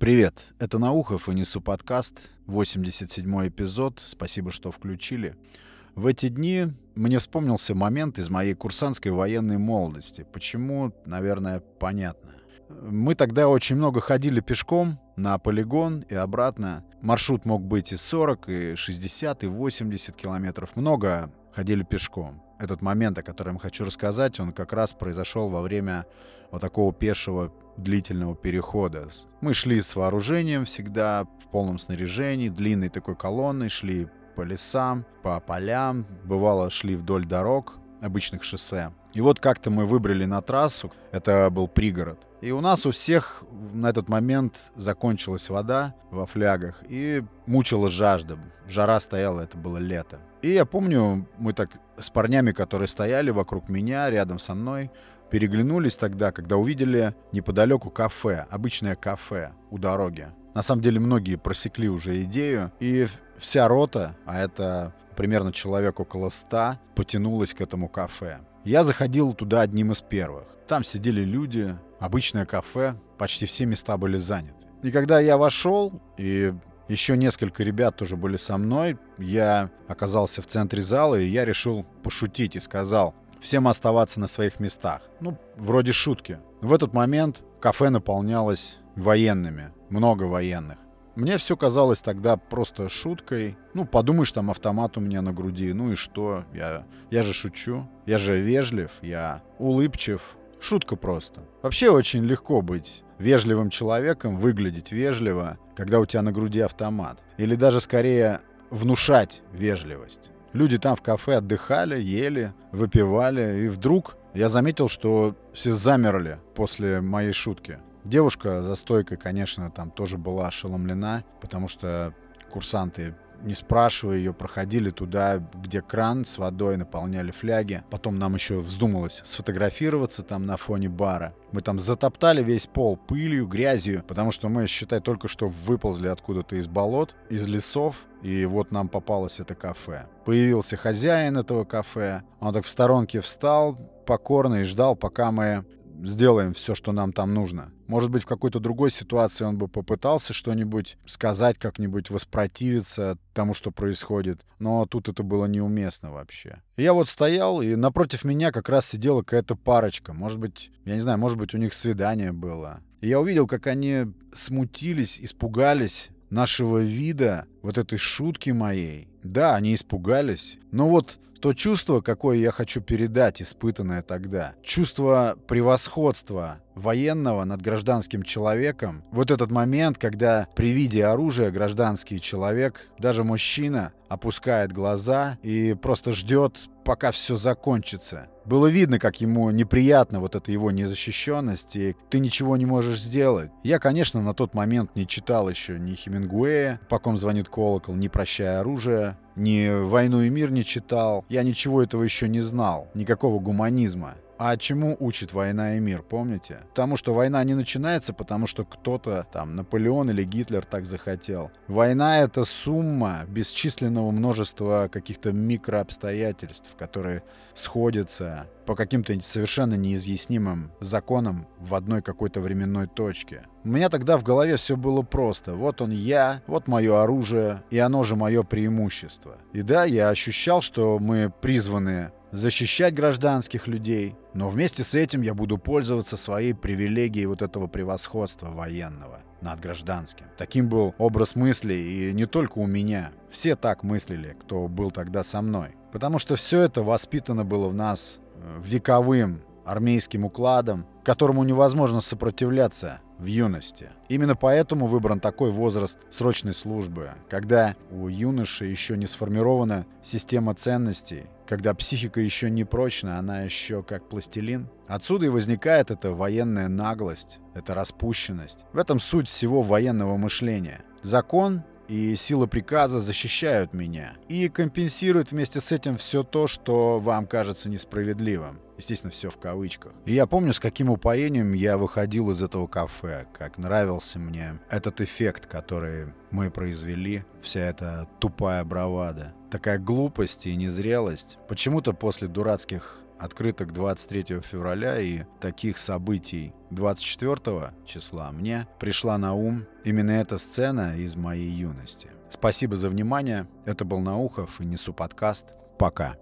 Привет, это Наухов и несу подкаст, 87 эпизод, спасибо, что включили. В эти дни мне вспомнился момент из моей курсантской военной молодости. Почему, наверное, понятно. Мы тогда очень много ходили пешком на полигон и обратно. Маршрут мог быть и 40, и 60, и 80 километров. Много ходили пешком. Этот момент, о котором хочу рассказать, он как раз произошел во время вот такого пешего длительного перехода. Мы шли с вооружением всегда, в полном снаряжении, длинной такой колонной, шли по лесам, по полям, бывало шли вдоль дорог, обычных шоссе. И вот как-то мы выбрали на трассу, это был пригород. И у нас у всех на этот момент закончилась вода во флягах и мучила жажда. Жара стояла, это было лето. И я помню, мы так с парнями, которые стояли вокруг меня, рядом со мной, переглянулись тогда, когда увидели неподалеку кафе, обычное кафе у дороги. На самом деле многие просекли уже идею, и вся рота, а это примерно человек около ста, потянулась к этому кафе. Я заходил туда одним из первых. Там сидели люди, обычное кафе, почти все места были заняты. И когда я вошел, и еще несколько ребят тоже были со мной, я оказался в центре зала, и я решил пошутить и сказал, всем оставаться на своих местах. Ну, вроде шутки. В этот момент кафе наполнялось военными, много военных. Мне все казалось тогда просто шуткой. Ну, подумаешь, там автомат у меня на груди. Ну и что? Я, я же шучу. Я же вежлив. Я улыбчив. Шутка просто. Вообще очень легко быть вежливым человеком, выглядеть вежливо, когда у тебя на груди автомат. Или даже скорее внушать вежливость. Люди там в кафе отдыхали, ели, выпивали, и вдруг я заметил, что все замерли после моей шутки. Девушка за стойкой, конечно, там тоже была ошеломлена, потому что курсанты не спрашивая ее, проходили туда, где кран с водой, наполняли фляги. Потом нам еще вздумалось сфотографироваться там на фоне бара. Мы там затоптали весь пол пылью, грязью, потому что мы, считай, только что выползли откуда-то из болот, из лесов, и вот нам попалось это кафе. Появился хозяин этого кафе, он так в сторонке встал покорно и ждал, пока мы сделаем все, что нам там нужно. Может быть, в какой-то другой ситуации он бы попытался что-нибудь сказать, как-нибудь воспротивиться тому, что происходит. Но тут это было неуместно вообще. Я вот стоял, и напротив меня как раз сидела какая-то парочка. Может быть, я не знаю, может быть, у них свидание было. И я увидел, как они смутились, испугались нашего вида, вот этой шутки моей. Да, они испугались. Но вот то чувство, какое я хочу передать, испытанное тогда, чувство превосходства военного над гражданским человеком, вот этот момент, когда при виде оружия гражданский человек, даже мужчина, опускает глаза и просто ждет, пока все закончится. Было видно, как ему неприятно вот эта его незащищенность, и ты ничего не можешь сделать. Я, конечно, на тот момент не читал еще ни Хемингуэя, по ком звонит колокол, ни «Прощая оружие», ни «Войну и мир» не читал. Я ничего этого еще не знал, никакого гуманизма. А чему учит «Война и мир», помните? Потому что война не начинается, потому что кто-то, там, Наполеон или Гитлер так захотел. Война — это сумма бесчисленного множества каких-то микрообстоятельств, которые сходятся по каким-то совершенно неизъяснимым законам в одной какой-то временной точке. У меня тогда в голове все было просто. Вот он я, вот мое оружие, и оно же мое преимущество. И да, я ощущал, что мы призваны защищать гражданских людей, но вместе с этим я буду пользоваться своей привилегией вот этого превосходства военного над гражданским. Таким был образ мысли, и не только у меня. Все так мыслили, кто был тогда со мной. Потому что все это воспитано было в нас вековым армейским укладом, которому невозможно сопротивляться в юности. Именно поэтому выбран такой возраст срочной службы, когда у юноши еще не сформирована система ценностей, когда психика еще не прочна, она еще как пластилин. Отсюда и возникает эта военная наглость, эта распущенность. В этом суть всего военного мышления. Закон и сила приказа защищают меня и компенсируют вместе с этим все то, что вам кажется несправедливым. Естественно, все в кавычках. И я помню, с каким упоением я выходил из этого кафе, как нравился мне этот эффект, который мы произвели, вся эта тупая бравада. Такая глупость и незрелость. Почему-то после дурацких открыток 23 февраля и таких событий 24 числа мне пришла на ум именно эта сцена из моей юности. Спасибо за внимание. Это был Наухов и Несу подкаст. Пока.